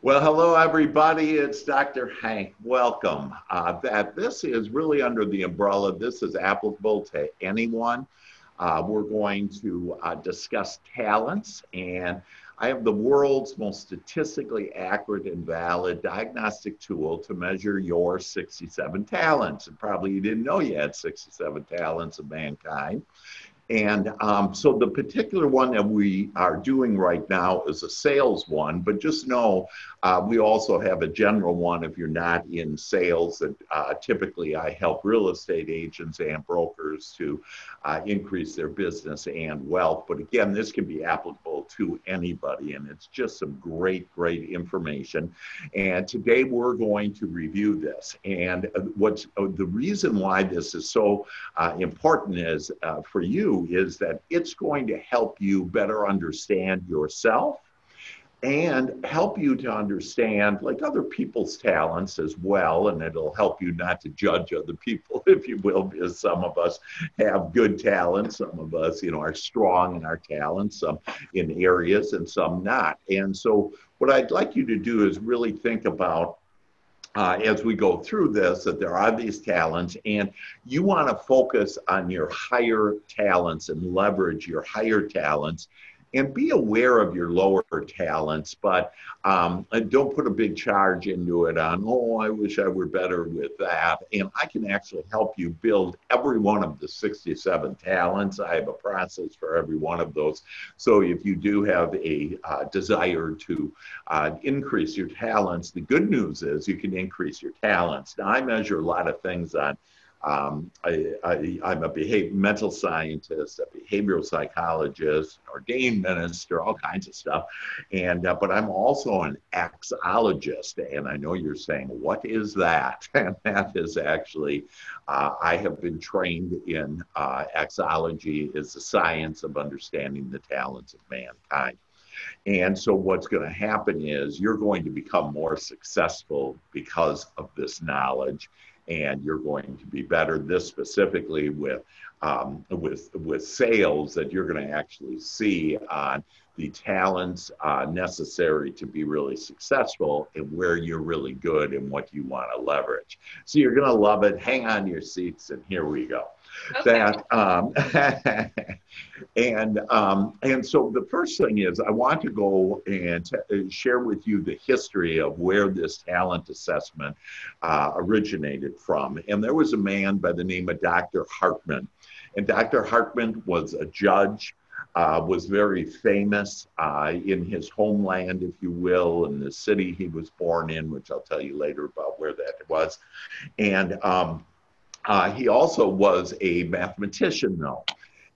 Well, hello, everybody. It's Dr. Hank. Welcome. Uh, that this is really under the umbrella. This is applicable to anyone. Uh, we're going to uh, discuss talents, and I have the world's most statistically accurate and valid diagnostic tool to measure your 67 talents. And probably you didn't know you had 67 talents of mankind. And um, so the particular one that we are doing right now is a sales one, but just know uh, we also have a general one if you're not in sales. That uh, typically I help real estate agents and brokers to uh, increase their business and wealth. But again, this can be applicable to anybody, and it's just some great, great information. And today we're going to review this. And uh, what's uh, the reason why this is so uh, important is for you is that it's going to help you better understand yourself and help you to understand like other people's talents as well and it'll help you not to judge other people if you will because some of us have good talents some of us you know are strong in our talents some in areas and some not. And so what i'd like you to do is really think about uh, as we go through this that there are these talents and you want to focus on your higher talents and leverage your higher talents and be aware of your lower talents, but um, don't put a big charge into it on, oh, I wish I were better with that. And I can actually help you build every one of the 67 talents. I have a process for every one of those. So if you do have a uh, desire to uh, increase your talents, the good news is you can increase your talents. Now, I measure a lot of things on um, I, am a behavior, mental scientist, a behavioral psychologist, ordained minister, all kinds of stuff. And uh, but I'm also an axiologist, and I know you're saying, what is that? And that is actually, uh, I have been trained in uh, axiology, is the science of understanding the talents of mankind. And so, what's going to happen is you're going to become more successful because of this knowledge and you're going to be better. This specifically with um, with with sales that you're going to actually see on the talents uh, necessary to be really successful and where you're really good and what you want to leverage. So you're going to love it. Hang on your seats, and here we go. That um, and um, and so the first thing is I want to go and t- uh, share with you the history of where this talent assessment uh, originated from. And there was a man by the name of Dr. Hartman, and Dr. Hartman was a judge. Uh, was very famous uh, in his homeland, if you will, in the city he was born in, which I'll tell you later about where that was. And um, uh, he also was a mathematician, though.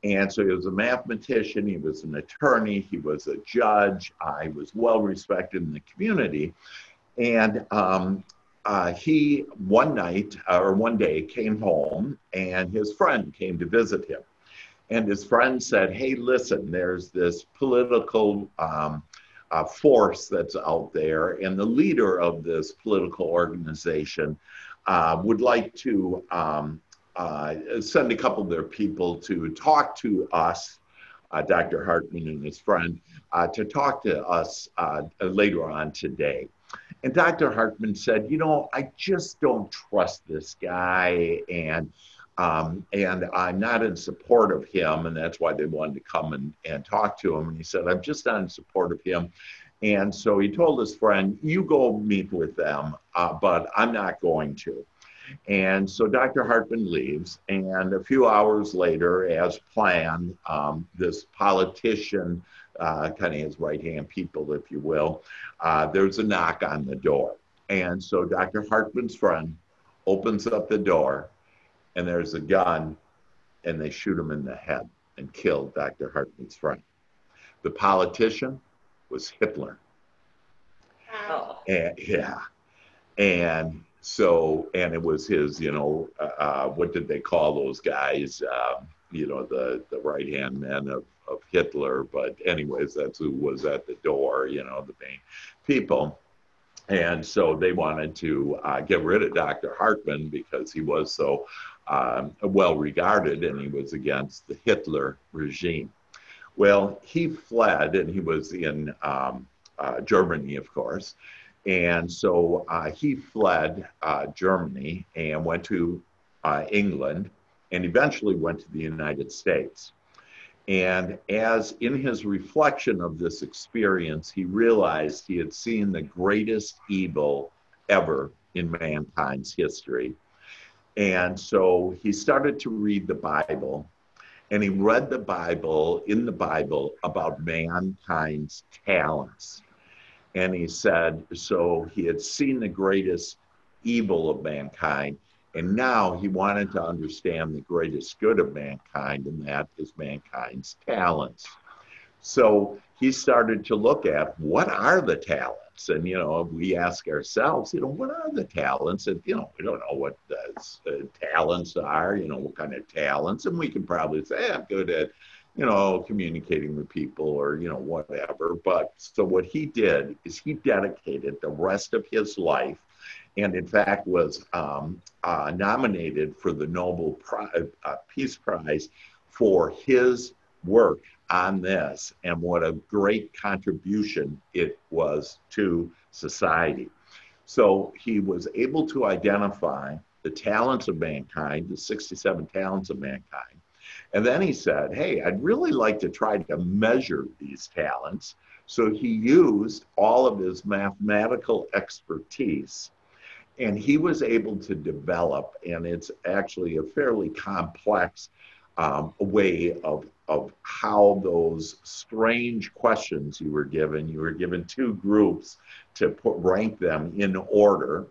And so he was a mathematician, he was an attorney, he was a judge, he was well respected in the community. And um, uh, he, one night uh, or one day, came home and his friend came to visit him. And his friend said, Hey, listen, there's this political um, uh, force that's out there, and the leader of this political organization uh, would like to um, uh, send a couple of their people to talk to us, uh, Dr. Hartman and his friend, uh, to talk to us uh, later on today. And Dr. Hartman said, You know, I just don't trust this guy, and um, and I'm not in support of him, and that's why they wanted to come and, and talk to him. And he said, I'm just not in support of him. And so he told his friend, You go meet with them, uh, but I'm not going to. And so Dr. Hartman leaves, and a few hours later, as planned, um, this politician, uh, kind of his right hand people, if you will, uh, there's a knock on the door. And so Dr. Hartman's friend opens up the door, and there's a gun, and they shoot him in the head and kill Dr. Hartman's friend. The politician was Hitler. Oh. And, yeah. And so, and it was his, you know, uh, uh what did they call those guys? Um, you know, the, the right hand men of, of Hitler. But, anyways, that's who was at the door, you know, the main people. And so they wanted to uh, get rid of Dr. Hartman because he was so um, well regarded and he was against the Hitler regime. Well, he fled and he was in um, uh, Germany, of course. And so uh, he fled uh, Germany and went to uh, England and eventually went to the United States. And as in his reflection of this experience, he realized he had seen the greatest evil ever in mankind's history. And so he started to read the Bible, and he read the Bible in the Bible about mankind's talents. And he said, so he had seen the greatest evil of mankind, and now he wanted to understand the greatest good of mankind, and that is mankind's talents. So he started to look at what are the talents? And, you know, we ask ourselves, you know, what are the talents? And, you know, we don't know what the uh, talents are, you know, what kind of talents. And we can probably say, I'm good at, you know, communicating with people or, you know, whatever. But so what he did is he dedicated the rest of his life and in fact was um, uh, nominated for the Nobel Prize, uh, Peace Prize for his work on this and what a great contribution it was to society. So he was able to identify the talents of mankind, the 67 talents of mankind. And then he said, Hey, I'd really like to try to measure these talents. So he used all of his mathematical expertise and he was able to develop, and it's actually a fairly complex um, way of, of how those strange questions you were given, you were given two groups to put, rank them in order.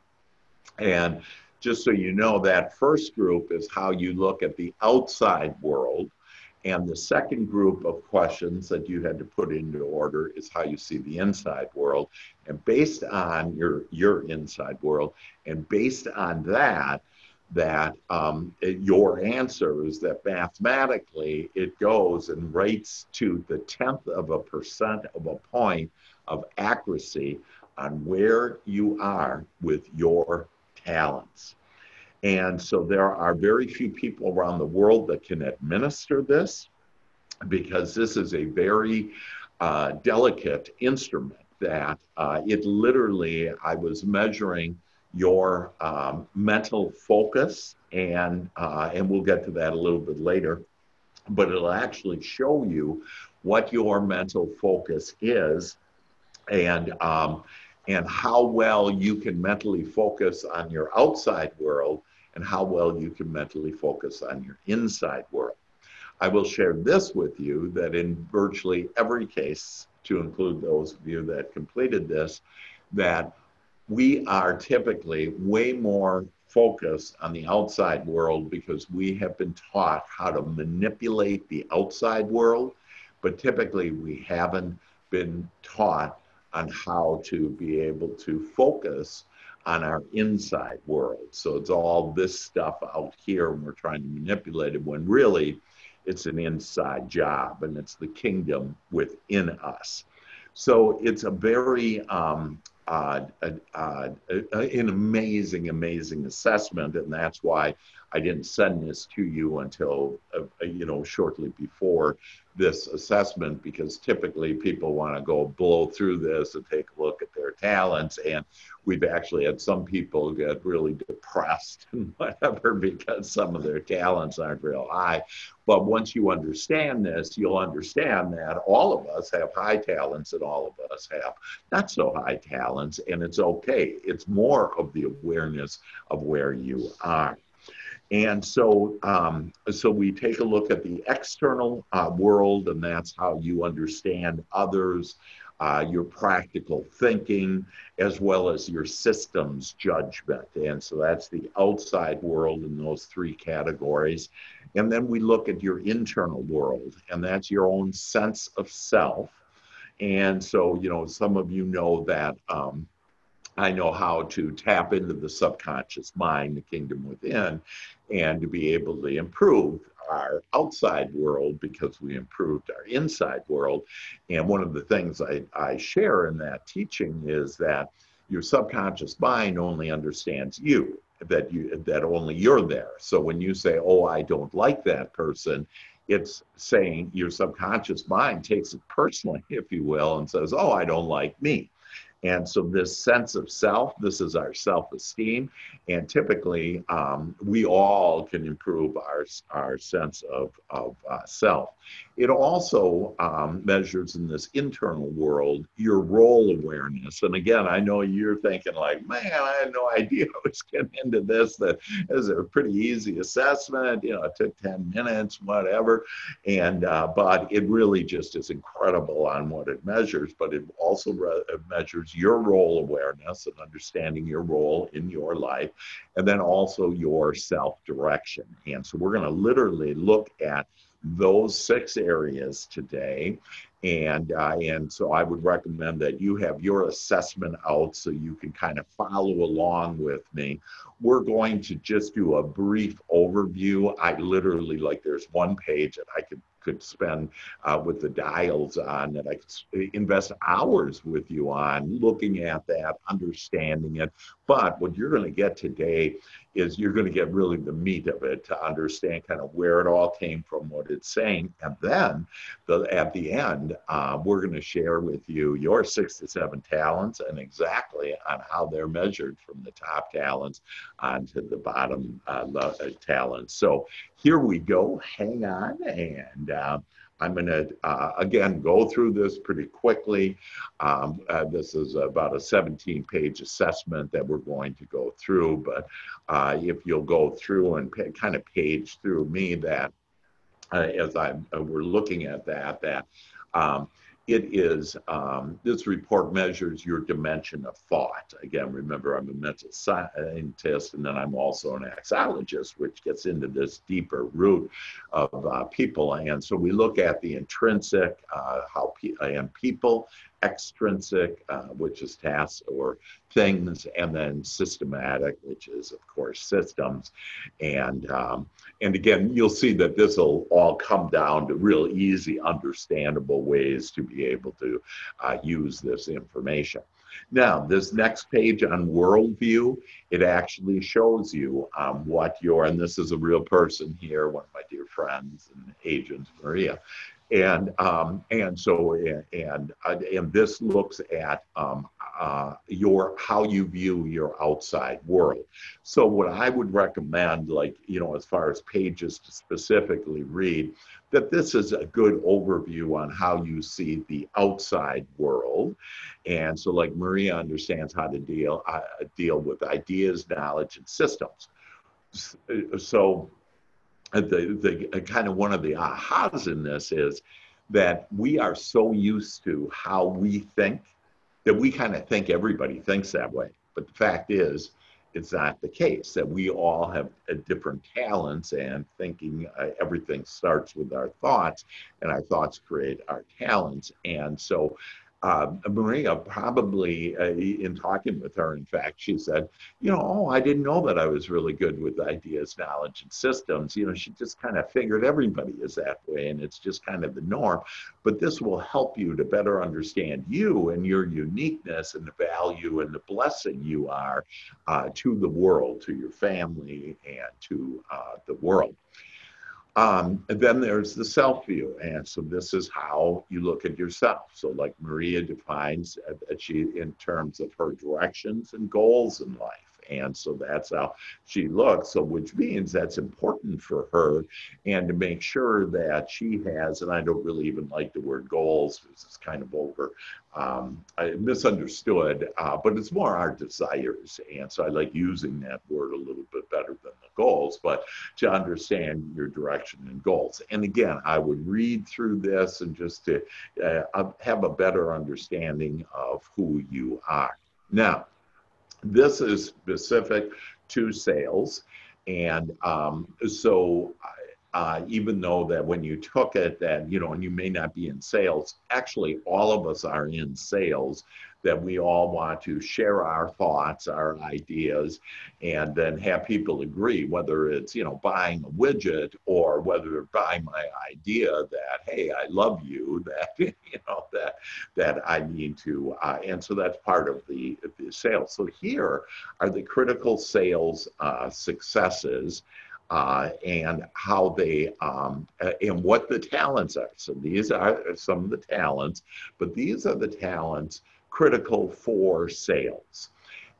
And just so you know, that first group is how you look at the outside world. And the second group of questions that you had to put into order is how you see the inside world. And based on your, your inside world, and based on that, that um, it, your answer is that mathematically it goes and rates to the tenth of a percent of a point of accuracy on where you are with your talents. And so there are very few people around the world that can administer this because this is a very uh, delicate instrument that uh, it literally, I was measuring your um, mental focus, and, uh, and we'll get to that a little bit later, but it'll actually show you what your mental focus is and, um, and how well you can mentally focus on your outside world and how well you can mentally focus on your inside world. I will share this with you that in virtually every case, to include those of you that completed this, that we are typically way more focused on the outside world because we have been taught how to manipulate the outside world, but typically we haven't been taught on how to be able to focus on our inside world. So it's all this stuff out here and we're trying to manipulate it when really it's an inside job and it's the kingdom within us. So it's a very um, uh, uh, uh, an amazing, amazing assessment, and that's why I didn't send this to you until uh, you know shortly before this assessment because typically people want to go blow through this and take a look at their talents and we've actually had some people get really depressed and whatever because some of their talents aren't real high. But once you understand this you'll understand that all of us have high talents and all of us have not so high talents and it's okay. It's more of the awareness of where you are and so, um, so we take a look at the external uh, world, and that's how you understand others, uh, your practical thinking, as well as your systems judgment. And so that's the outside world in those three categories. And then we look at your internal world, and that's your own sense of self. And so, you know, some of you know that um, I know how to tap into the subconscious mind, the kingdom within, and to be able to improve our outside world because we improved our inside world. And one of the things I, I share in that teaching is that your subconscious mind only understands you that you that only you're there so when you say oh i don't like that person it's saying your subconscious mind takes it personally if you will and says oh i don't like me And so, this sense of self, this is our self esteem. And typically, um, we all can improve our, our sense of, of uh, self. It also um, measures in this internal world your role awareness. And again, I know you're thinking, like, man, I had no idea I was getting into this. That is a pretty easy assessment. You know, it took 10 minutes, whatever. And, uh, but it really just is incredible on what it measures. But it also re- measures your role awareness and understanding your role in your life, and then also your self direction. And so we're going to literally look at those six areas today. And, uh, and so I would recommend that you have your assessment out so you can kind of follow along with me. We're going to just do a brief overview. I literally, like, there's one page that I could could spend uh, with the dials on that I could invest hours with you on looking at that, understanding it. But what you're going to get today is you're going to get really the meat of it to understand kind of where it all came from, what it's saying. And then the, at the end, uh, we're going to share with you your six to seven talents and exactly on how they're measured from the top talents onto the bottom uh, uh talents. So here we go. Hang on. And uh, I'm going to, uh, again, go through this pretty quickly. Um, uh, this is about a 17 page assessment that we're going to go through. But uh, if you'll go through and kind of page through me that, uh, as I uh, we're looking at that, that um, it is, um, this report measures your dimension of thought. Again, remember, I'm a mental scientist and then I'm also an axiologist, which gets into this deeper root of uh, people. And so we look at the intrinsic, uh, how pe- and people, extrinsic, uh, which is tasks or things, and then systematic, which is, of course, systems. And um, and again, you'll see that this will all come down to real easy, understandable ways to be able to uh, use this information. Now, this next page on worldview, it actually shows you um, what your, and this is a real person here, one of my dear friends and agents, Maria, and um, and so and uh, and this looks at um, uh, your how you view your outside world. So what I would recommend, like you know, as far as pages to specifically read, that this is a good overview on how you see the outside world, and so like Maria understands how to deal uh, deal with ideas, knowledge, and systems. So the, the uh, kind of one of the ahas in this is that we are so used to how we think that we kind of think everybody thinks that way. But the fact is, it's not the case that we all have different talents and thinking uh, everything starts with our thoughts and our thoughts create our talents and so uh, Maria probably, uh, in talking with her, in fact, she said, you know, oh, I didn't know that I was really good with ideas, knowledge, and systems. You know, she just kind of figured everybody is that way, and it's just kind of the norm. But this will help you to better understand you and your uniqueness and the value and the blessing you are uh, to the world, to your family, and to uh, the world. Um, and then there's the self view. And so this is how you look at yourself. So, like Maria defines uh, she in terms of her directions and goals in life. And so that's how she looks. So, which means that's important for her and to make sure that she has, and I don't really even like the word goals it's kind of over um, misunderstood, uh, but it's more our desires. And so I like using that word a little bit better than the goals, but to understand your direction and goals. And again, I would read through this and just to uh, have a better understanding of who you are. Now, this is specific to sales. And um, so uh, even though that when you took it that you know and you may not be in sales actually all of us are in sales that we all want to share our thoughts our ideas and then have people agree whether it's you know buying a widget or whether buying my idea that hey i love you that you know that that i need to uh, and so that's part of the, the sales. So here are the critical sales uh, successes uh, and how they um, and what the talents are. So these are some of the talents, but these are the talents critical for sales.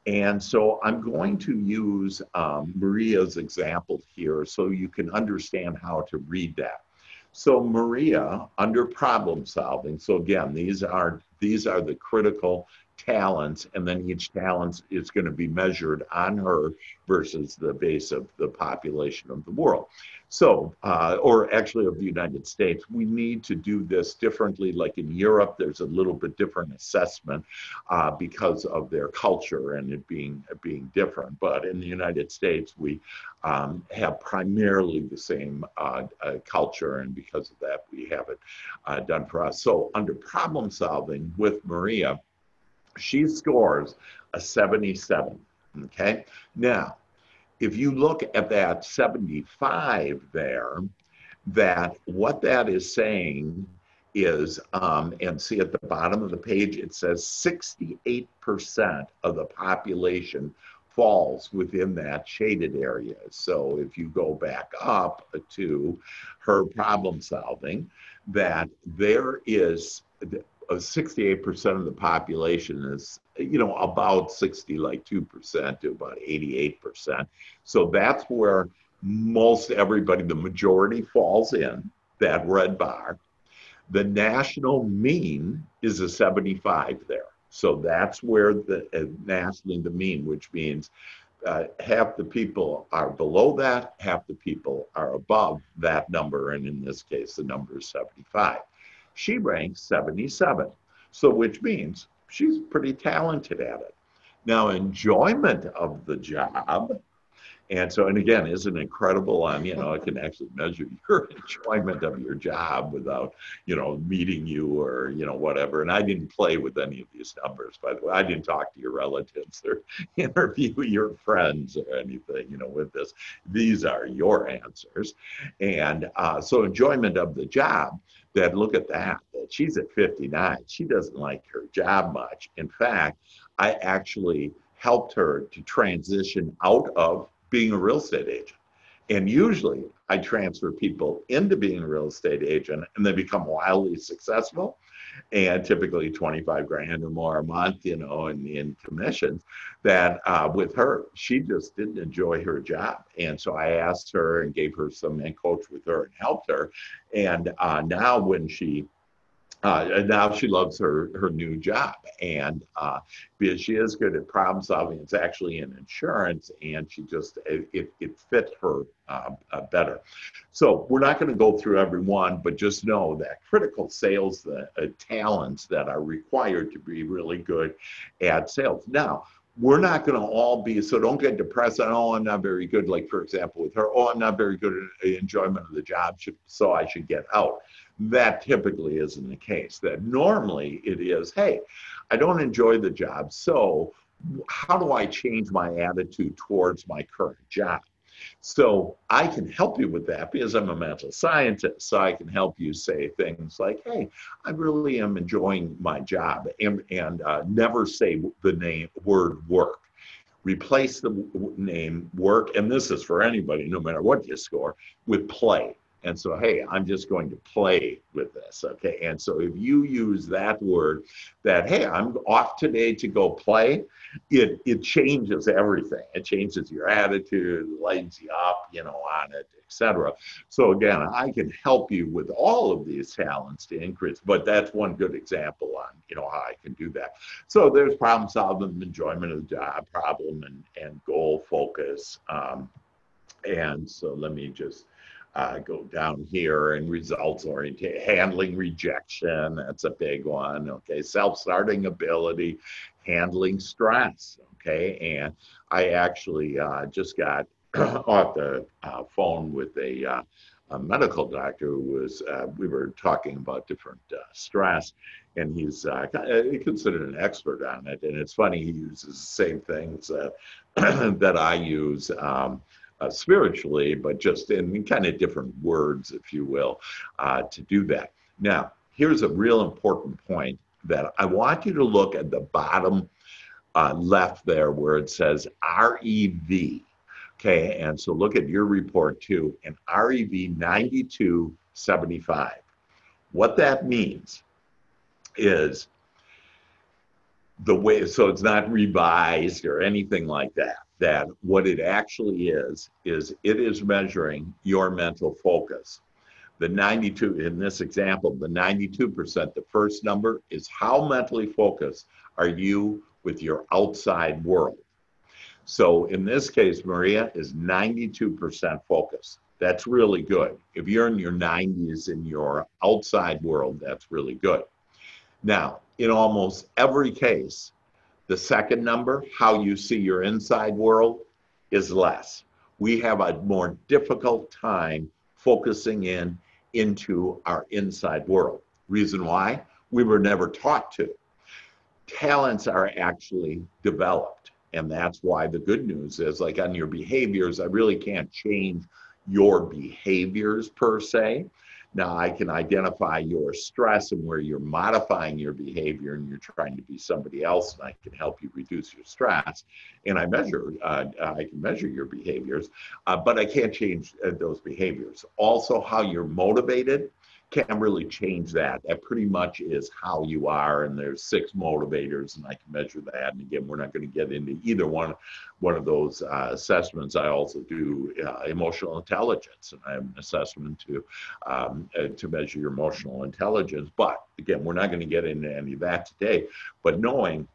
And so I'm going to use um, Maria's example here so you can understand how to read that. So Maria, under problem solving, so again, these are these are the critical talents, and then each talent is going to be measured on her versus the base of the population of the world. So, uh, or actually of the United States, we need to do this differently. Like in Europe, there's a little bit different assessment uh, because of their culture and it being being different. But in the United States, we um, have primarily the same uh, uh culture, and because of that, we have it uh, done for us. So, under problem solving with Maria, she scores a 77. Okay, now if you look at that 75 there, that what that is saying is, um, and see at the bottom of the page, it says 68% of the population falls within that shaded area. So if you go back up to her problem solving, that there is 68% of the population is, you know, about 60, like 2% to about 88%. So that's where most everybody, the majority falls in that red bar. The national mean is a 75 there. So that's where the uh, nationally the mean, which means uh, half the people are below that, half the people are above that number, and in this case, the number is 75. She ranks 77. So, which means she's pretty talented at it. Now, enjoyment of the job, and so, and again, isn't incredible on, you know, I can actually measure your enjoyment of your job without, you know, meeting you or, you know, whatever. And I didn't play with any of these numbers, by the way. I didn't talk to your relatives or interview your friends or anything, you know, with this. These are your answers. And uh, so, enjoyment of the job that look at that, that she's at 59. She doesn't like her job much. In fact, I actually helped her to transition out of being a real estate agent. And usually I transfer people into being a real estate agent and they become wildly successful and typically 25 grand or more a month, you know, in, in commissions. That uh, with her, she just didn't enjoy her job. And so I asked her and gave her some and coached with her and helped her. And uh, now when she uh, and now she loves her her new job, and uh, because she is good at problem solving, it's actually in insurance, and she just it, it fit her uh, uh better. So we're not going to go through every one, but just know that critical sales the uh, talents that are required to be really good at sales. Now we're not going to all be so don't get depressed on oh i'm not very good like for example with her oh i'm not very good at enjoyment of the job so i should get out that typically isn't the case that normally it is hey i don't enjoy the job so how do i change my attitude towards my current job so I can help you with that because I'm a mental scientist. So I can help you say things like, hey, I really am enjoying my job and, and uh, never say the name word work. Replace the name work, and this is for anybody, no matter what you score, with play. And so, hey, I'm just going to play with this. Okay. And so if you use that word that, hey, I'm off today to go play, it, it changes everything. It changes your attitude, lightens you up, you know, on it, etc. So again, I can help you with all of these talents to increase, but that's one good example on, you know, how I can do that. So there's problem solving, enjoyment of the job, problem and, and goal focus. Um, and so let me just uh, go down here and results oriented, handling rejection, that's a big one. Okay, self starting ability, handling stress. Okay, and I actually uh, just got off the uh, phone with a, uh, a, medical doctor who was, uh, we were talking about different uh, stress, and he's considered an expert on it. And it's funny, he uses the same things that I use. Um, uh, spiritually, but just in kind of different words, if you will, uh, to do that. Now, here's a real important point that I want you to look at the bottom uh, left there where it says REV. Okay, and so look at your report too, and REV 9275. What that means is the way, so it's not revised or anything like that. That what it actually is, is it is measuring your mental focus. The 92, in this example, the 92%, the first number is how mentally focused are you with your outside world. So in this case, Maria is 92% focused. That's really good. If you're in your 90s in your outside world, that's really good. Now, in almost every case, the second number, how you see your inside world, is less. We have a more difficult time focusing in into our inside world. Reason why? We were never taught to. Talents are actually developed. And that's why the good news is like on your behaviors, I really can't change your behaviors per se. Now I can identify your stress and where you're modifying your behavior and you're trying to be somebody else and I can help you reduce your stress. And I measure, uh, I can measure your behaviors, uh, but I can't change uh, those behaviors. Also how you're motivated can't really change that. That pretty much is how you are, and there's six motivators, and I can measure that. And again, we're not going to get into either one, one of those uh, assessments. I also do uh, emotional intelligence, and I have an assessment to um, uh, to measure your emotional intelligence. But again, we're not going to get into any of that today. But knowing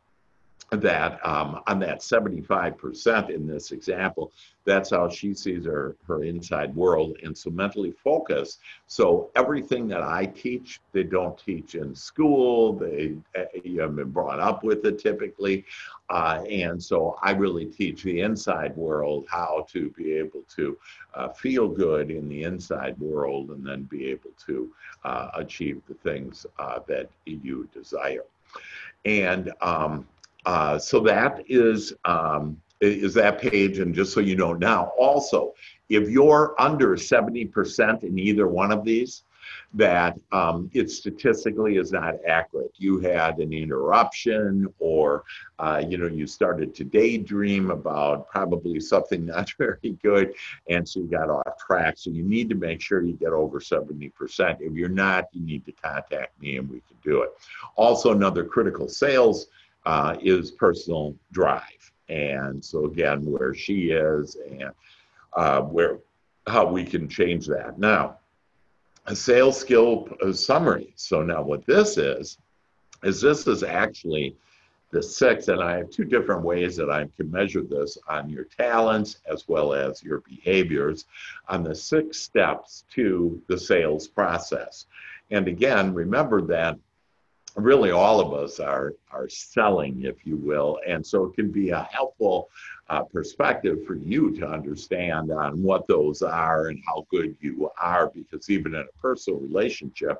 that um, on that 75% in this example, that's how she sees her, her inside world. And so mentally focused. So everything that I teach, they don't teach in school. They you have been brought up with it typically. Uh, and so I really teach the inside world how to be able to uh, feel good in the inside world and then be able to uh, achieve the things uh, that you desire. And um, uh, so that is um, is that page, and just so you know now, also, if you're under 70% in either one of these, that um, it statistically is not accurate. You had an interruption, or uh, you know, you started to daydream about probably something not very good, and so you got off track. So you need to make sure you get over 70%. If you're not, you need to contact me, and we can do it. Also, another critical sales uh, is personal drive. And so again, where she is and uh, where how we can change that. Now, a sales skill summary. So now what this is, is this is actually the six, and I have two different ways that I can measure this on your talents as well as your behaviors on the six steps to the sales process. And again, remember that really all of us are are selling, if you will, and so it can be a helpful uh, perspective for you to understand on what those are and how good you are. Because even in a personal relationship,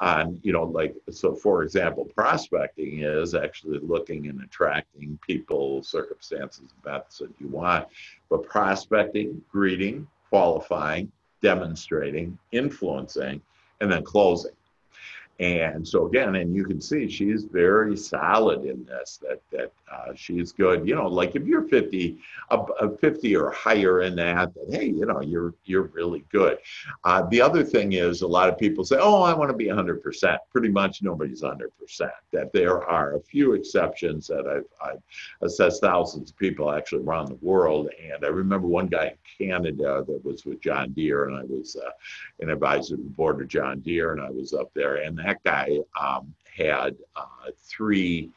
on you know, like so, for example, prospecting is actually looking and attracting people, circumstances, events that you want, but prospecting, greeting, qualifying, demonstrating, influencing, and then closing. And so again, and you can see she's very solid in this. That that uh, she's good. You know, like if you're 50, uh, 50 or higher in that, that hey, you know, you're you're really good. Uh, the other thing is, a lot of people say, oh, I want to be 100. percent Pretty much nobody's 100. percent That there are a few exceptions that I've, I've assessed thousands of people actually around the world. And I remember one guy in Canada that was with John Deere, and I was uh, an advisor to the board of John Deere, and I was up there, and that guy um, had uh, three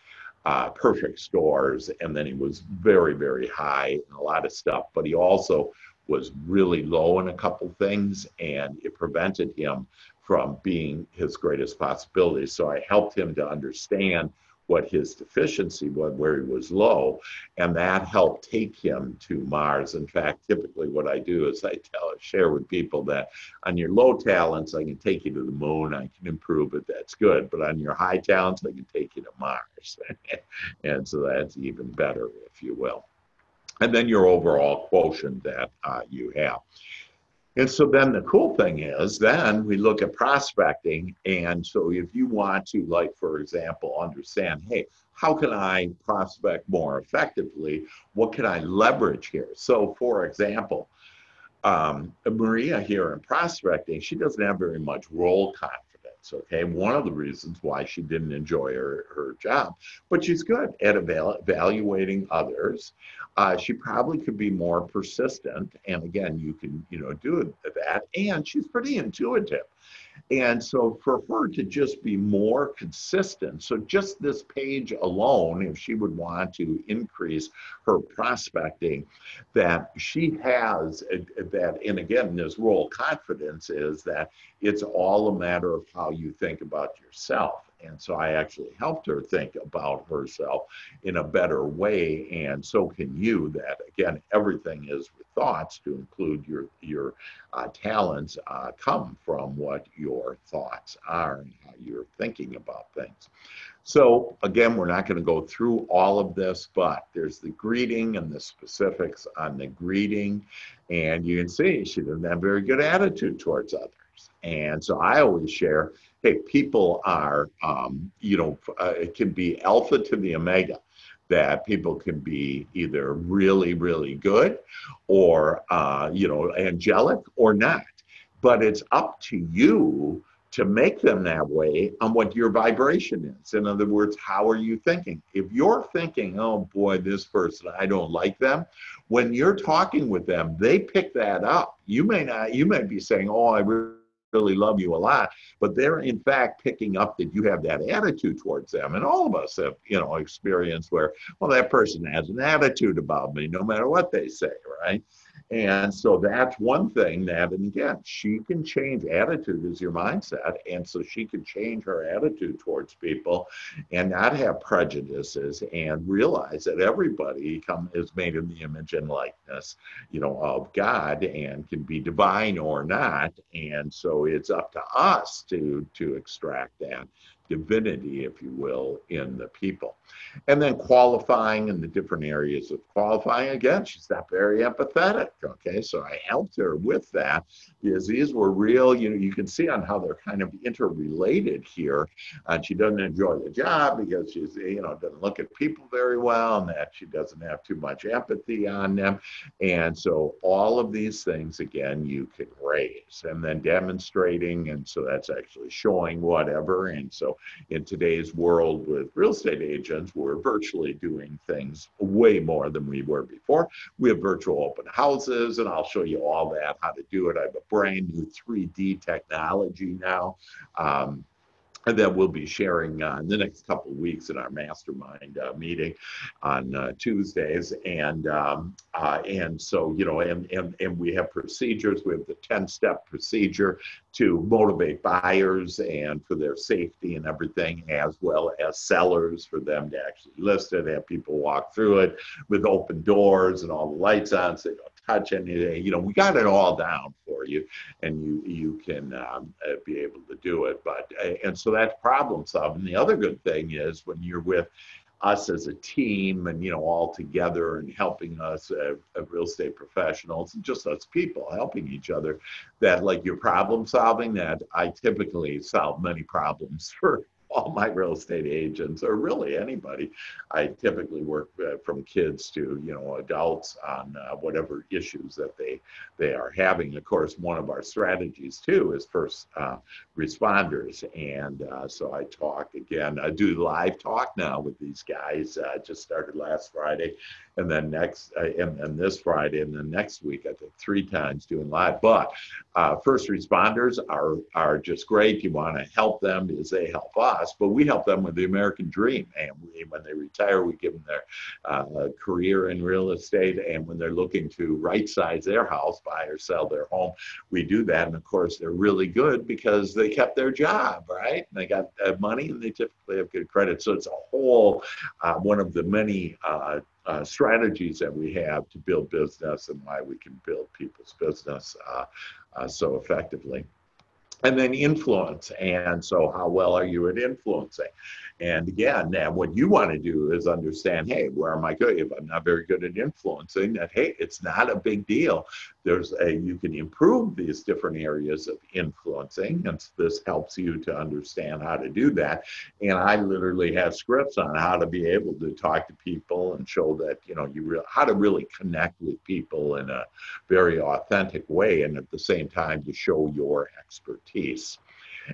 uh, perfect scores, and then he was very, very high in a lot of stuff. But he also was really low in a couple things, and it prevented him from being his greatest possibility. So I helped him to understand what his deficiency was, where he was low, and that helped take him to Mars. In fact, typically what I do is I tell, share with people that on your low talents, I can take you to the moon, I can improve it, that's good, but on your high talents, I can take you to Mars. and so that's even better, if you will. And then your overall quotient that uh, you have. And so then the cool thing is, then we look at prospecting. And so if you want to, like, for example, understand, hey, how can I prospect more effectively? What can I leverage here? So, for example, um, Maria here in prospecting, she doesn't have very much role confidence. Influence. Okay, one of the reasons why she didn't enjoy her, her job, but she's good at eval- evaluating others. Uh, she probably could be more persistent, and again, you can you know do that. And she's pretty intuitive. And so for her to just be more consistent, so just this page alone, if she would want to increase her prospecting, that she has uh, that, and again, this role confidence is that it's all a matter of how you think about yourself. And so I actually helped her think about herself in a better way. And so can you that again, everything is with thoughts to include your, your uh, talents uh, come from what your thoughts are and how you're thinking about things. So again, we're not going to go through all of this, but there's the greeting and the specifics on the greeting. And you can see she doesn't have very good attitude towards others. And so I always share, hey, people are, um, you know, uh, it can be alpha to the omega that people can be either really, really good or, uh, you know, angelic or not. But it's up to you to make them that way on what your vibration is. In other words, how are you thinking? If you're thinking, oh boy, this person, I don't like them, when you're talking with them, they pick that up. You may not, you may be saying, oh, I really really love you a lot, but they're in fact picking up that you have that attitude towards them. And all of us have, you know, experienced where, well, that person has an attitude about me no matter what they say, right? And so that's one thing that, and again, she can change attitude is your mindset. And so she can change her attitude towards people and not have prejudices and realize that everybody come, is made in the image and likeness, you know, of God and can be divine or not. And so it's up to us to, to extract that divinity, if you will, in the people. And then qualifying in the different areas of qualifying. Again, she's not very empathetic. Okay, so I helped her with that because these were real, you know, you can see on how they're kind of interrelated here. Uh, she doesn't enjoy the job because she's, you know, doesn't look at people very well and that she doesn't have too much empathy on them. And so all of these things, again, you can raise and then demonstrating. And so that's actually showing whatever. And so in today's world with real estate agents, we're virtually doing things way more than we were before. We have virtual open houses, and I'll show you all that, how to do it. I have a brand new 3D technology now. Um, that we'll be sharing uh, in the next couple of weeks in our mastermind uh, meeting on uh, Tuesdays. And um, uh, and so you know, and, and and we have procedures. We have the ten step procedure to motivate buyers and for their safety and everything, as well as sellers for them to actually list it, have people walk through it with open doors and all the lights on, so touch anything. You know, we got it all down for you, and you you can um, uh, be able to do it. But uh, and so that's problem solving. The other good thing is when you're with us as a team and you know all together and helping us uh, uh, real estate professionals just us people helping each other that like your problem solving that i typically solve many problems for all my real estate agents or really anybody. I typically work uh, from kids to you know adults on uh, whatever issues that they they are having. Of course, one of our strategies too is first uh, responders, and uh, so I talk again. I do live talk now with these guys. Uh, just started last Friday, and then next uh, and, this Friday, and then next week I think three times doing live. But first responders are are just great. You want to help them as they help us but we help them with the American dream. And we, when they retire, we give them their uh, career in real estate. And when they're looking to right size their house, buy or sell their home, we do that. And of course, they're really good because they kept their job, right? And they got uh, money and they typically have good credit. So it's a whole uh, one of the many uh, strategies that we have to build business and why we can build people's business uh, uh, so effectively and then influence. And so, how well are you at influencing? And again, now what you want to do is understand, hey, where am I good? If I'm not very good at influencing, that hey, it's not a big deal. There's a you can improve these different areas of influencing, and this helps you to understand how to do that. And I literally have scripts on how to be able to talk to people and show that you know you re- how to really connect with people in a very authentic way, and at the same time to show your expertise.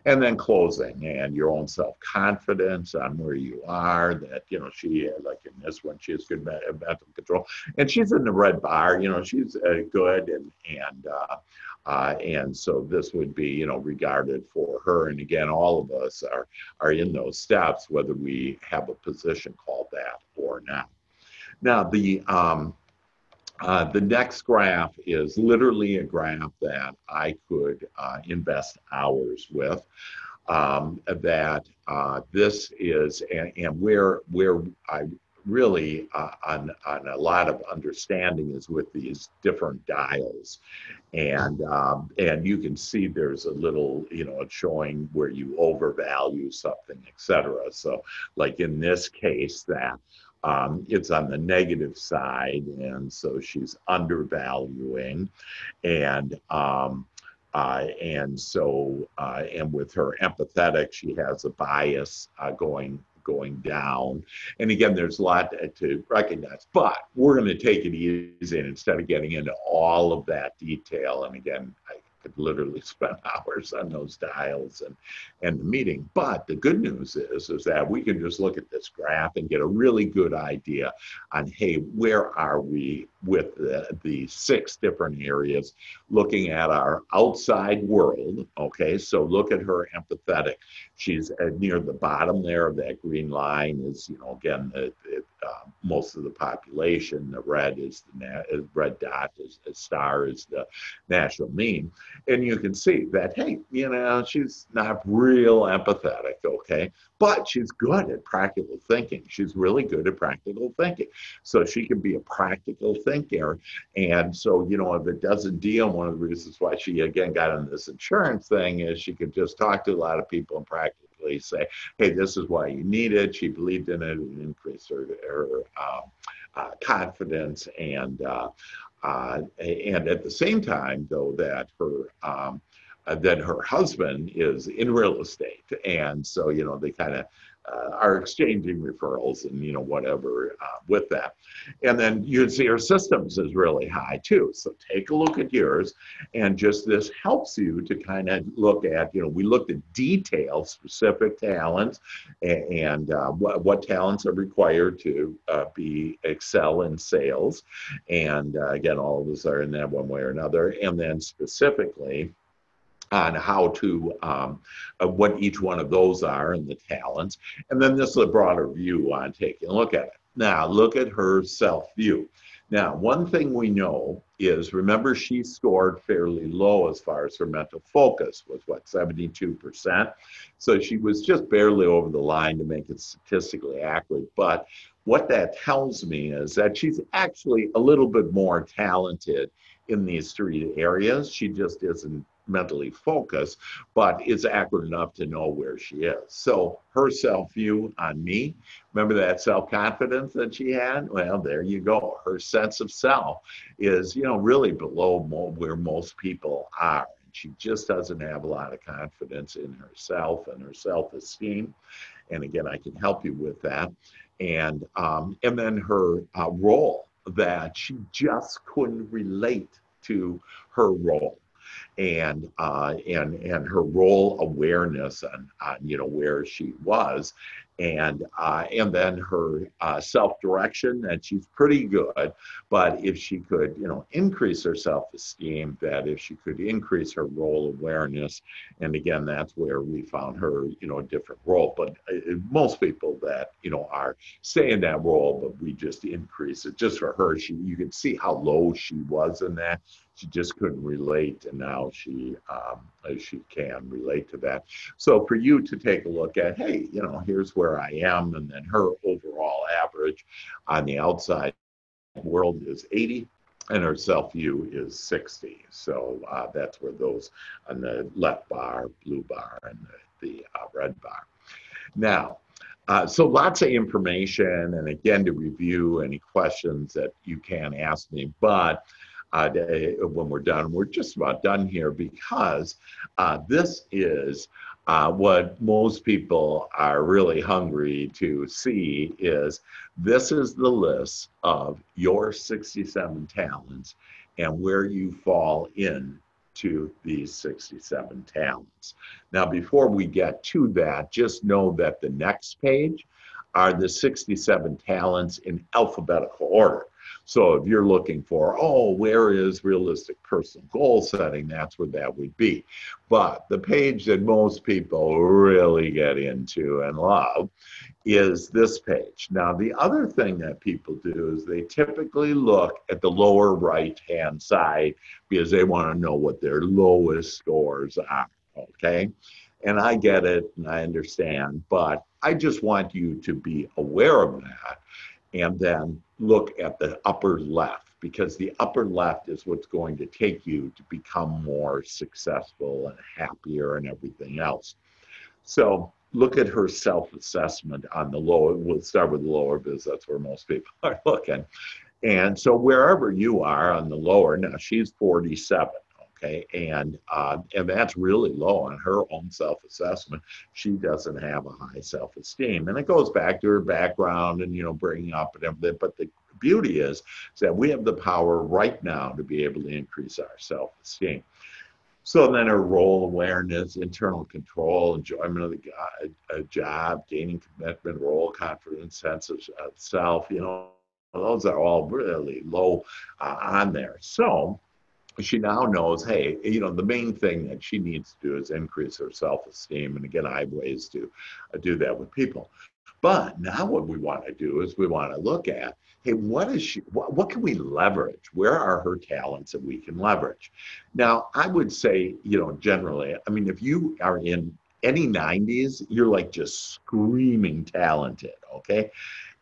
And then closing and your own self confidence on where you are. That you know she like in this one she has good mental control, and she's in the red bar. You know she's uh, good and and. Uh, uh, and so this would be, you know, regarded for her. And again, all of us are, are in those steps, whether we have a position called that or not. Now, the, um, uh, the next graph is literally a graph that I could uh, invest hours with. Um, that uh, this is, and, and, where, where I really uh, on, on a lot of understanding is with these different dials and um, and you can see there's a little you know it's showing where you overvalue something etc so like in this case that um, it's on the negative side and so she's undervaluing and um, uh, and so, uh, and with her empathetic, she has a bias uh, going going down. And again, there's a lot to recognize, but we're going to take it easy and instead of getting into all of that detail. And again, I literally spend hours on those dials and, and the meeting. But the good news is, is that we can just look at this graph and get a really good idea on, hey, where are we with the, the six different areas, looking at our outside world. Okay, so look at her empathetic. She's uh, near the bottom there of that green line is, you know, again, it, uh, most of the population. The red is the na- uh, red dot is the star is the national mean, and you can see that hey, you know, she's not real empathetic. Okay, but she's good at practical thinking. She's really good at practical thinking. So she can be a practical thinker. And so, you know, if it doesn't deal, one of the reasons why she again got in this insurance thing is she could just talk to a lot of people and practically say, hey, this is why you need it. She believed in it and increased her, her um, uh, confidence and uh, uh, and at the same time, though, that her um, uh, then her husband is in real estate, and so you know they kind of uh, are exchanging referrals and you know whatever uh, with that. And then you'd see her systems is really high too. So take a look at yours and just this helps you to kind of look at you know we looked at detail specific talents and, and uh, what, what talents are required to uh, be excel in sales. And uh, again all of us are in that one way or another. And then specifically on how to um, uh, what each one of those are and the talents and then this is a broader view on taking a look at it. Now look at her self view now one thing we know is remember she scored fairly low as far as her mental focus was what 72% so she was just barely over the line to make it statistically accurate but what that tells me is that she's actually a little bit more talented in these three areas. She just isn't mentally focused, but it's accurate enough to know where she is. So her self view on me, remember that self confidence that she had? Well, there you go. Her sense of self is, you know, really below where most people are. She just doesn't have a lot of confidence in herself and her self esteem. And again, I can help you with that. And um, and then her uh, role that she just couldn't relate to her role and uh, and and her role awareness and on you know where she was. And uh, and then her uh, self-direction and she's pretty good but if she could you know increase her self-esteem that if she could increase her role awareness and again that's where we found her you know a different role. But uh, most people that you know are stay in that role but we just increase it just for her. She you can see how low she was in that she just couldn't relate and now she um, she can relate to that. So for you to take a look at hey you know here's where i am and then her overall average on the outside world is 80 and her self view is 60 so uh, that's where those on the left bar blue bar and the, the uh, red bar. Now uh, so lots of information and again to review any questions that you can ask me but uh, when we're done. We're just about done here because uh, this is uh, what most people are really hungry to see is this is the list of your 67 talents and where you fall in to these 67 talents. Now, before we get to that, just know that the next page are the 67 talents in alphabetical order. So if you're looking for, oh, where is realistic personal goal setting, that's where that would be. But the page that most people really get into and love is this page. Now, the other thing that people do is they typically look at the lower right hand side because they want to know what their lowest scores are. Okay. And I get it and I understand, but I just want you to be aware of that and then look at the upper left because the upper left is what's going to take you to become more successful and happier and everything else. So look at her self-assessment on the lower, we'll start with the lower because that's where most people are looking. And so wherever you are on the lower, now she's 47 okay and uh, and that's really low on her own self-assessment she doesn't have a high self-esteem and it goes back to her background and you know bringing up and everything but the beauty is, is that we have the power right now to be able to increase our self-esteem so then her role awareness, internal control, enjoyment of the job, gaining commitment, role confidence, sense of self, you know, those are all really low uh, on there. So she now knows, hey, you know, the main thing that she needs to do is increase her self-esteem. And again, I have ways to uh, do that with people. But now what we want to do is we want to look at, hey, what is she, what, what can we leverage? Where are her talents that we can leverage? Now, I would say, you know, generally, I mean, if you are in any 90s, you're like just screaming talented, okay?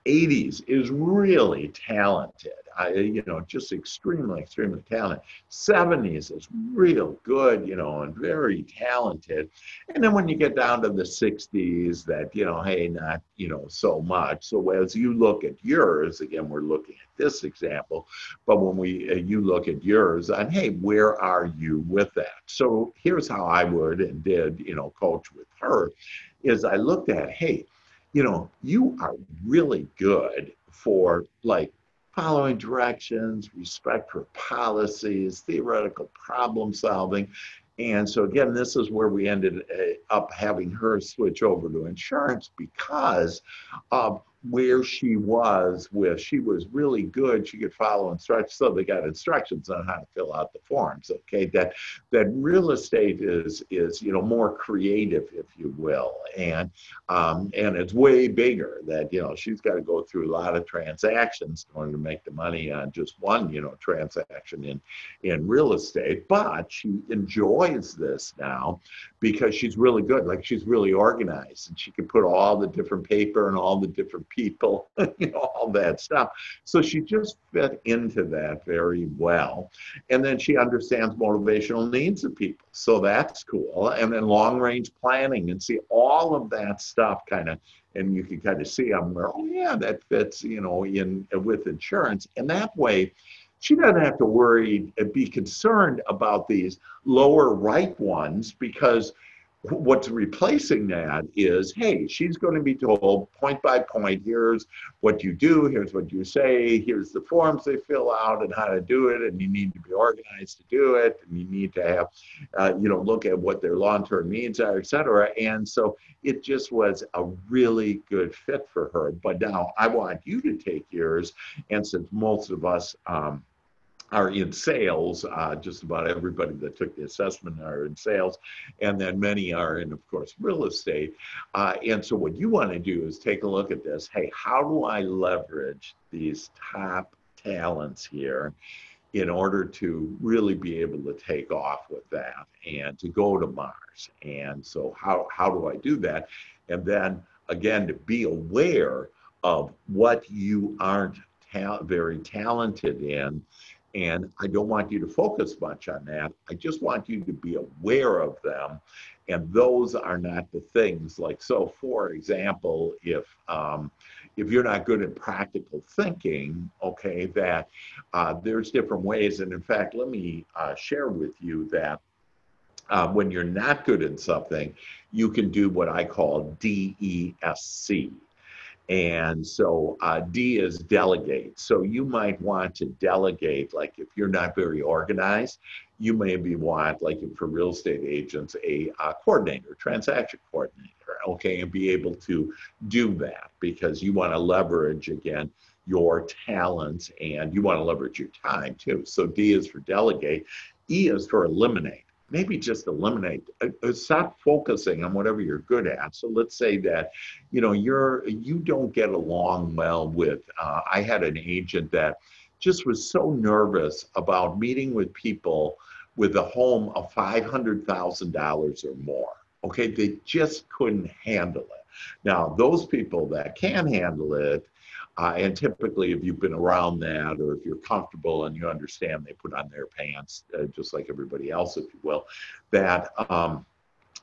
80s is really talented. I, you know, just extremely, extremely talented. 70s is real good, you know, and very talented. And then when you get down to the 60s, that, you know, hey, not, you know, so much. So as you look at yours, again, we're looking at this example, but when we, uh, you look at yours and hey, where are you with that? So here's how I would and did, you know, coach with her is I looked at, hey, you know, you are really good for like following directions, respect for policies, theoretical problem solving. And so, again, this is where we ended uh, up having her switch over to insurance because of where she was with she was really good she could follow instructions so they got instructions on how to fill out the forms okay? That that real estate is is you know more creative if you will and um, and it's way bigger that you know she's got to go through a lot of transactions in order to make the money on just one you know transaction in in real estate but she enjoys this now because she's really good like she's really organized and she can put all the different paper and all the different people, you know, all that stuff. So she just fit into that very well. And then she understands motivational needs of people. So that's cool. And then long range planning and see all of that stuff kind of and you can kind of see I'm where, oh yeah, that fits, you know, in with insurance. And that way she doesn't have to worry and be concerned about these lower right ones because what's replacing that is hey she's going to be told point by point here's what you do here's what you say here's the forms they fill out and how to do it and you need to be organized to do it and you need to have uh, you know look at what their long-term needs are et cetera. And so it just was a really good fit for her. But now i want you to take yours and since most of us um, are in sales. Uh, just about everybody that took the assessment are in sales, and then many are in, of course, real estate. Uh, and so, what you want to do is take a look at this. Hey, how do I leverage these top talents here? in order to really be able to take off with that and to go to Mars. And so how, how do I do that? And then again, to be aware of what you aren't ta- very talented in and I don't want you to focus much on that. I just want you to be aware of them. And those are not the things like, so for example, if, um, if you're not good at practical thinking, okay, that uh, there's different ways. And in fact, let me uh, share with you that uh, when you're not good at something, you can do what I call DESC. And so uh, D is delegate. So you might want to delegate, like if you're not very organized, you maybe want, like for real estate agents, a uh, coordinator, transaction coordinator, okay, and be able to do that because you want to leverage again your talents and you want to leverage your time too. So D is for delegate, E is for eliminate. Maybe just eliminate. Uh, uh, stop focusing on whatever you're good at. So let's say that, you know, you're you don't get along well with. Uh, I had an agent that just was so nervous about meeting with people with a home of $500,000 or more. Okay, they just couldn't handle it. Now, those people that can handle it, uh, and typically, if you've been around that or if you're comfortable and you understand they put on their pants, uh, just like everybody else, if you will, that um,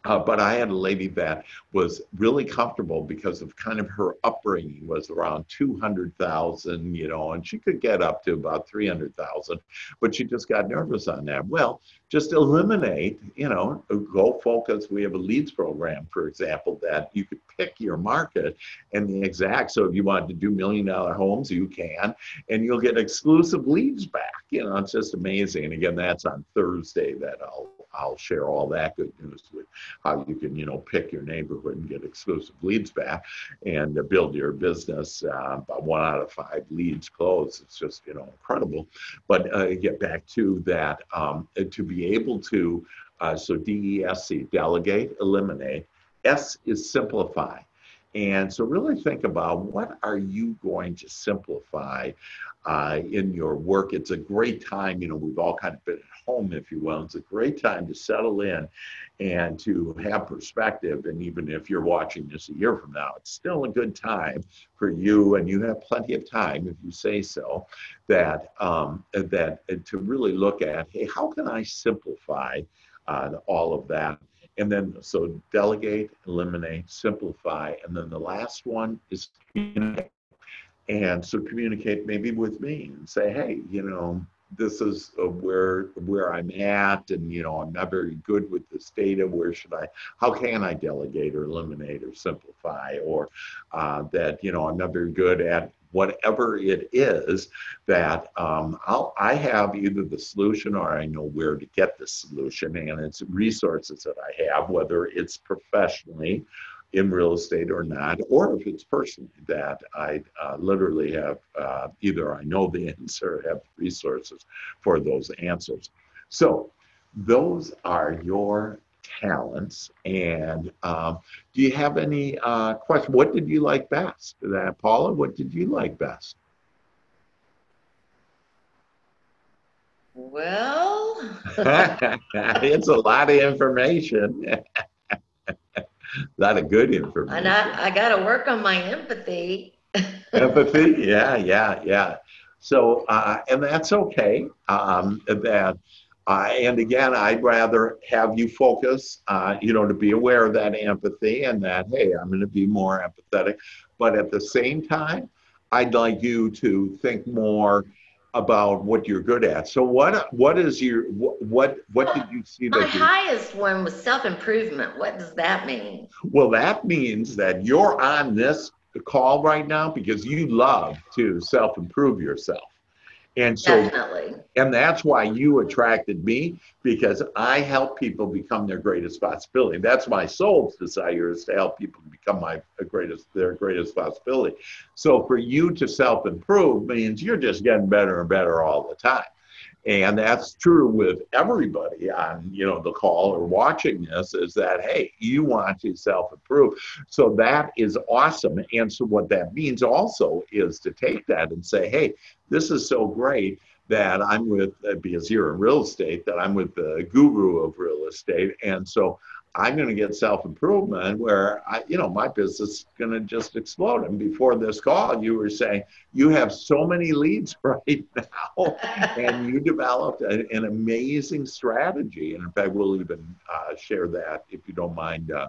uh, but I had a lady that was really comfortable because of kind of her upbringing was around 200,000, you know, and she could get up to about 300,000, but she just got nervous on that. Well, just eliminate, you know, go focus. We have a leads program, for example, that you could pick your market and the exact. So if you want to do million dollar homes, you can, and you'll get exclusive leads back. You know, it's just amazing. And again, that's on Thursday that I'll I'll share all that good news with how you can, you know, pick your neighborhood and get exclusive leads back and build your business. Uh, one out of five leads close. It's just, you know, incredible. But uh, get back to that, um, to be able to, uh, so DESC, delegate, eliminate. S is simplify. And so really think about what are you going to simplify uh, in your work. It's a great time, you know, we've all kind of been at home, if you will. It's a great time to settle in and to have perspective. And even if you're watching this a year from now, it's still a good time for you, and you have plenty of time, if you say so, that um, that to really look at, hey, how can I simplify uh, all of that? And then, so delegate, eliminate, simplify. And then the last one is communicate. And so communicate maybe with me and say, hey, you know, this is uh, where where I'm at, and you know I'm not very good with this data. Where should I? How can I delegate or eliminate or simplify? Or uh, that you know I'm not very good at whatever it is that um, I'll, I have either the solution or I know where to get the solution, and it's resources that I have, whether it's professionally in real estate or not, or if it's personally that I uh, literally have uh, either I know the answer or have resources for those answers. So those are your talents. And um, do you have any uh, questions? What did you like best? That Paula, what did you like best? Well, it's a lot of information. a lot of good information. And I, I got to work on my empathy. empathy, yeah, yeah, yeah. So, uh, and that's okay. Um, that uh, and again, I'd rather have you focus, uh, you know, to be aware of that empathy and that, hey, I'm going to be more empathetic. But at the same time, I'd like you to think more about what you're good at. So what what is your what what did you see that my highest one was self improvement. What does that mean? Well, that means that you're on this call right now because you love to self improve yourself. And so, Definitely. and that's why you attracted me because I help people become their greatest possibility. That's my soul's desire is to help people become my greatest, their greatest possibility. So for you to self improve means you're just getting better and better all the time. And that's true with everybody on, you know, the call or watching this is that, hey, you want to self-improve. So that is awesome. And so what that means also is to take that and say, hey, this is so great that I'm with, uh, because you're in real estate, that I'm with the guru of real estate. And so I'm going to get self improvement where I, you know, my business is going to just explode. And before this call, you were saying you have so many leads right now, and you developed a, an amazing strategy. And in fact, we'll even uh, share that if you don't mind, uh,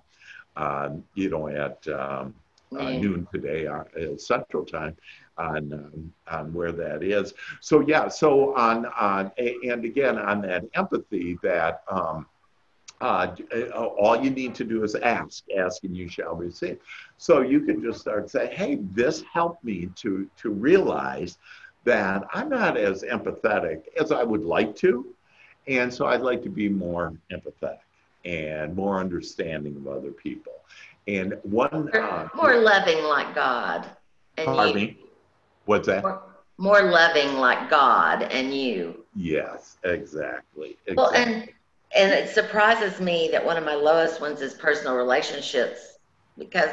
uh, you know, at um, uh, noon today, uh, Central Time. On, um, on where that is. So yeah, so on on and again on that empathy that um, uh, all you need to do is ask, ask and you shall receive. So you can just start saying, hey, this helped me to, to realize that I'm not as empathetic as I would like to. And so I'd like to be more empathetic and more understanding of other people. And one uh, more loving like God. And pardon you. me. What's that? More, more, loving like God and you. Yes, exactly. exactly. Well, and and it surprises me that one of my lowest ones is personal relationships because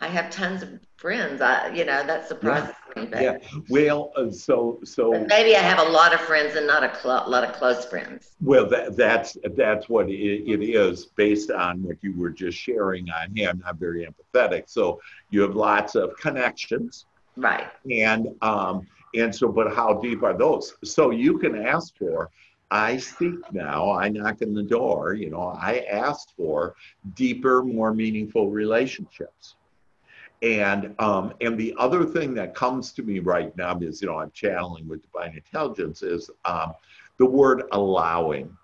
I have tons of friends. I, you know, that surprises yeah. me. But, yeah. Well, uh, so so maybe I have a lot of friends and not a cl- lot of close friends. Well, that that's that's what it, it is based on what you were just sharing on him. Not very empathetic. So you have lots of connections. Right. And um and so, but how deep are those? So you can ask for. I speak now, I knock on the door, you know, I ask for deeper, more meaningful relationships. And um, and the other thing that comes to me right now is, you know, I'm channeling with divine intelligence is um, the word allowing,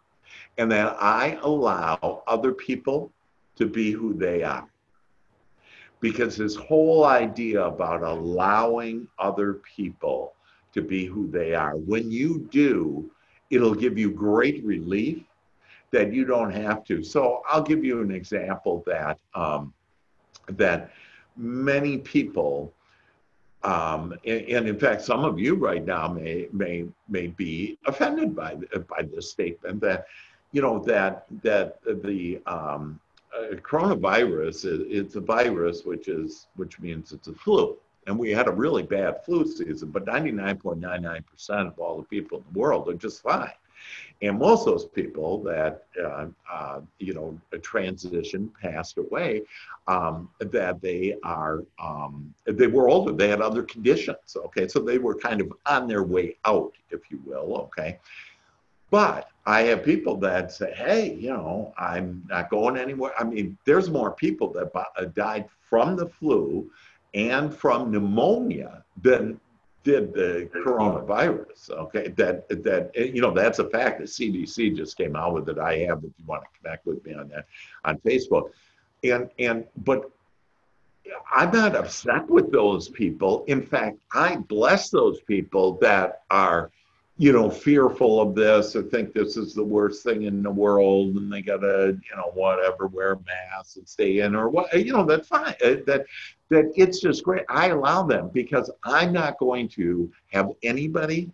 and that I allow other people to be who they are. Because this whole idea about allowing other people to be who they are, when you do, it'll give you great relief that you don't have to. So I'll give you an example that um, that many people, um, and, and, in fact, some of you right now may may may be offended by by this statement that, you know, that that the um, uh, coronavirus is it's a virus which is which means it's a flu, and we had a really bad flu season, but 99.99% of all the people in the world are just fine. And most of those people that, uh, uh, you know, transition passed away, um, that they are, um, they were older, they had other conditions, okay? So they were kind of on their way out, if you will, okay? But I have people that say, hey, you know, I'm not going anywhere. I mean, there's more people that uh, died from the flu and from pneumonia than did the coronavirus. Okay, that that eh, you know that's a fact. The CDC just came out with it. I have if you want to connect with me on that on Facebook, and and but I'm not upset with those people. In fact, I bless those people that are you know, fearful of this or think this is the worst thing in the world and they gotta, you know, whatever, wear masks and stay in or what, you know, that's fine. Uh, that that it's just great. I allow them because I'm not going to have anybody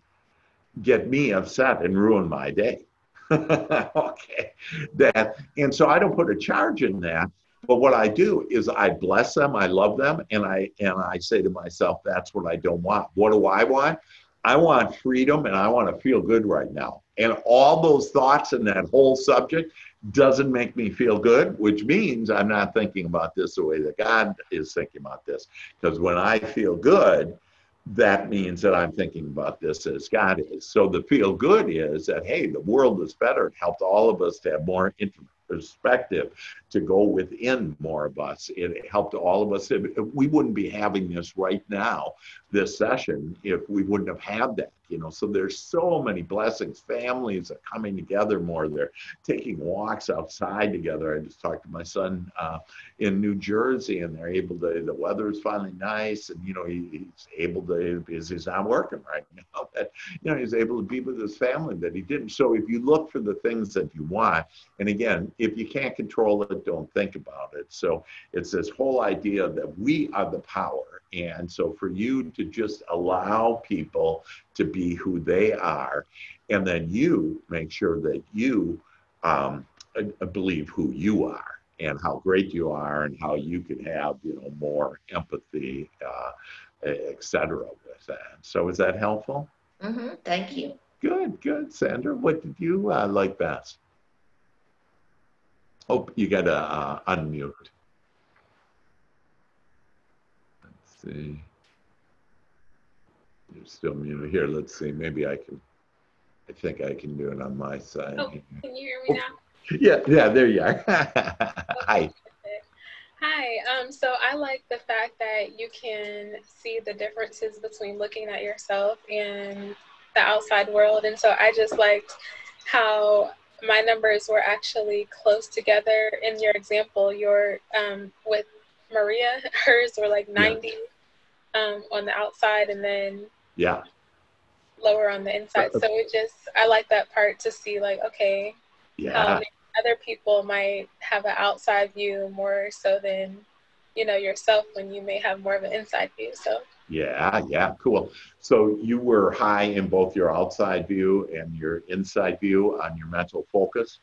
get me upset and ruin my day. okay, that and so I don't put a charge in that. But what I do is I bless them, I love them, and I and I say to myself, that's what I don't want. What do I want? I want freedom and I want to feel good right now. And all those thoughts and that whole subject doesn't make me feel good, which means I'm not thinking about this the way that God is thinking about this. Because when I feel good, that means that I'm thinking about this as God is. So the feel good is that, hey, the world is better. It helped all of us to have more perspective to go within more of us. It helped all of us. We wouldn't be having this right now, this session, if we wouldn't have had that you know? So there's so many blessings. Families are coming together more. They're taking walks outside together. I just talked to my son uh, in new jersey and they're able to the weather is finally nice and you know he, he's able to because he's not working right now that you know he's able to be with his family that he didn't. So if you look for the things that you want and again if you can't control it don't think about it so it's this whole idea that we are the power and so for you to just allow people to be who they are, and then you make sure that you um, believe who you are and how great you are and how you can have you know more empathy, uh, etc. with that. So is that helpful? Mm-hmm. Thank you. Good, good, Sandra. What did you uh, like best? Oh, you got to uh, unmute Let's see. You're still muted here. Let's see. Maybe I can. I think I can do it on my side. Oh, can you hear me now? Yeah, yeah. There you are. Hi. Hi. Um, so I like the fact that you can see the differences between looking at yourself and the outside world, and so I just liked how my numbers were actually close together in your example. Your um, with Maria, hers were like 90. Yeah um, on the outside, and then yeah, lower on the inside. So it just I like that part to see like okay, yeah. other people might have an outside view more so than you know yourself when you may have more of an inside view. So yeah, yeah, cool. So you were high in both your outside view and your inside view on your mental focus.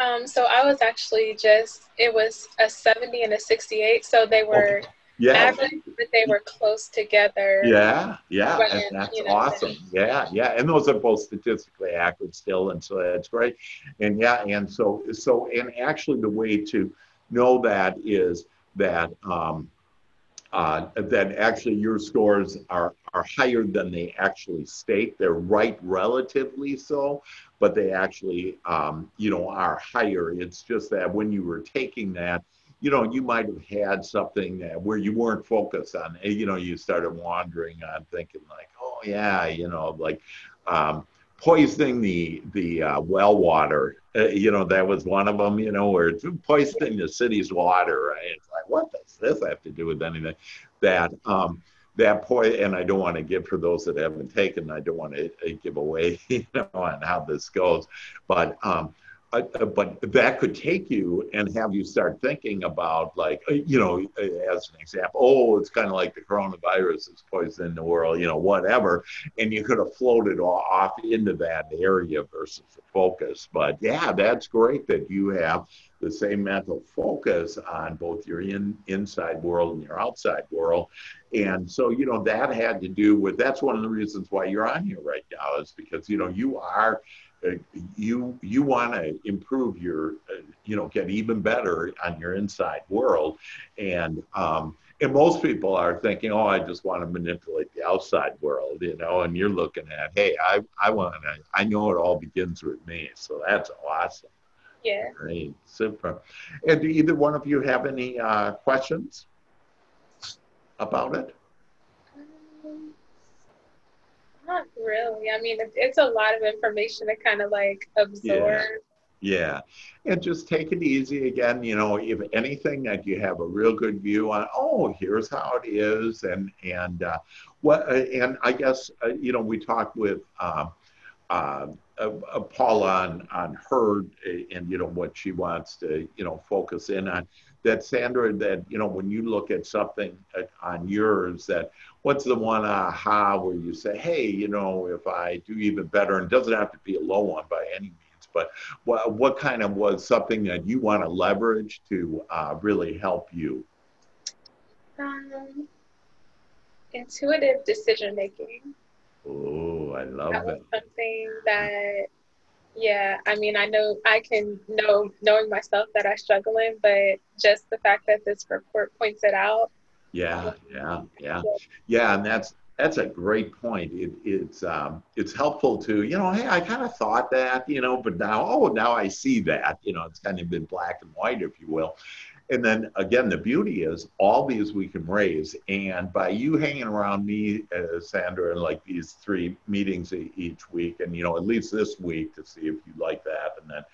Um, so I was actually just it was a 70 and a 68, so they were okay. yeah, average, but they were close together. Yeah, yeah, and that's you know, awesome. Yeah, yeah, and those are both statistically accurate still, and so that's great. And yeah, and so so and actually the way to know that is that um, uh, that actually your scores are, are higher than they actually state. They're right relatively so, but they actually, um, you know, are higher. It's just that when you were taking that, you know, you might have had something where you weren't focused on, you know, you started wandering on thinking like, oh yeah, you know, like, um, poisoning the the uh, well water. Uh, you know, that was one of them. You know, where poisoning the city's water. Right? It's like, what does this have to do with anything? That um, that point, and I don't want to give for those that haven't taken. I don't want to uh, give away, you know, on how this goes. But um, uh, uh, but that could take you and have you start thinking about like uh, you know as an example oh it's kind of like the coronavirus is poisoning the world you know whatever and you could have floated off into that area versus the focus. But yeah that's great that you have the same mental focus on both your in, inside world and your outside world. And so you know that had to do with that's one of the reasons why you're on here right now is because you know you are you you want to improve your uh, you know get even better on your inside world. And um, and most people are thinking oh i just want to manipulate the outside world you know and you're looking at hey i i want to i know it all begins with me so that's awesome. Yeah. Great super. And do either one of you have any uh, questions about it not really. I mean, it's a lot of information to kind of like absorb. Yeah. yeah. And just take it easy again. You know, if anything that you have a real good view on, oh, here's how it is. And, and, uh, what, uh, and I guess, uh, you know, we talked with, um, uh, uh, uh, Paula on, on her and, you know, what she wants to, you know, focus in on that Sandra, that, you know, when you look at something on yours, that what's the one aha where you say, hey, you know, if I do even better, and it doesn't have to be a low one by any means, but what, what kind of was something that you want to leverage to uh, really help you? Um, intuitive decision making. Oh, I love that. that. something that yeah, I mean, I know I can know knowing myself that I struggle in, but just the fact that this report points it out. Yeah, yeah, yeah, yeah, and that's that's a great point. It, it's um, it's helpful to you know, hey, I kind of thought that, you know, but now, oh, now I see that, you know, it's kind of been black and white, if you will, and then again, the beauty is all these we can raise. And by you hanging around me, uh, Sandra, and like these three meetings each week, and you know, at least this week to see if you like that, and then,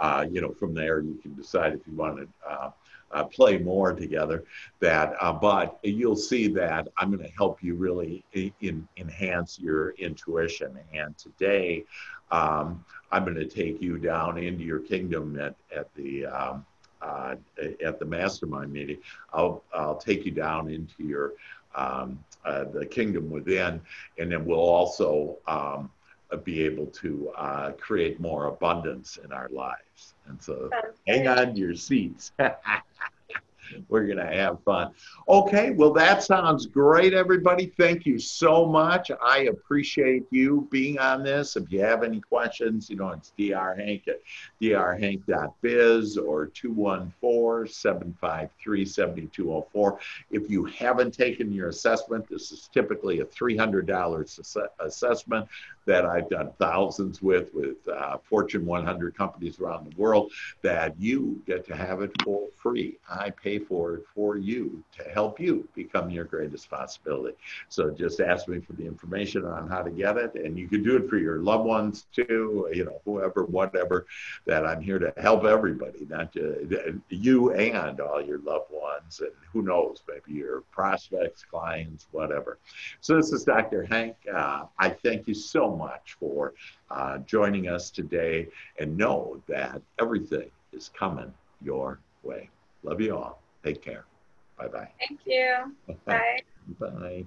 uh, you know, from there you can decide if you want to. Uh, uh, play more together that uh, but you'll see that i'm going to help you really in, enhance your intuition and today um, i'm going to take you down into your kingdom at, at the um, uh, at the mastermind meeting, I'll, I'll take you down into your um, uh, the kingdom within, and then we'll also um, be able to uh, create more abundance in our lives. And so, hang on to your seats. We're going to have fun. Okay, well, that sounds great, everybody. Thank you so much. I appreciate you being on this. If you have any questions, you know, it's drhank at drhank.biz or 214 753 7204. If you haven't taken your assessment, this is typically a $300 assessment that I've done thousands with, with uh, Fortune 100 companies around the world, that you get to have it for free. I pay pay for you to help you become your greatest possibility. So just ask me for the information on how to get it. And you can do it for your loved ones too, you know, whoever, whatever, that I'm here to help everybody, not you and all your loved ones. And who knows, maybe your prospects, clients, whatever. So this is Dr. Hank. Uh, I thank you so much for uh, joining us today and know that everything is coming your way. Love you all. Take care. Bye bye. Thank you. Bye. Bye.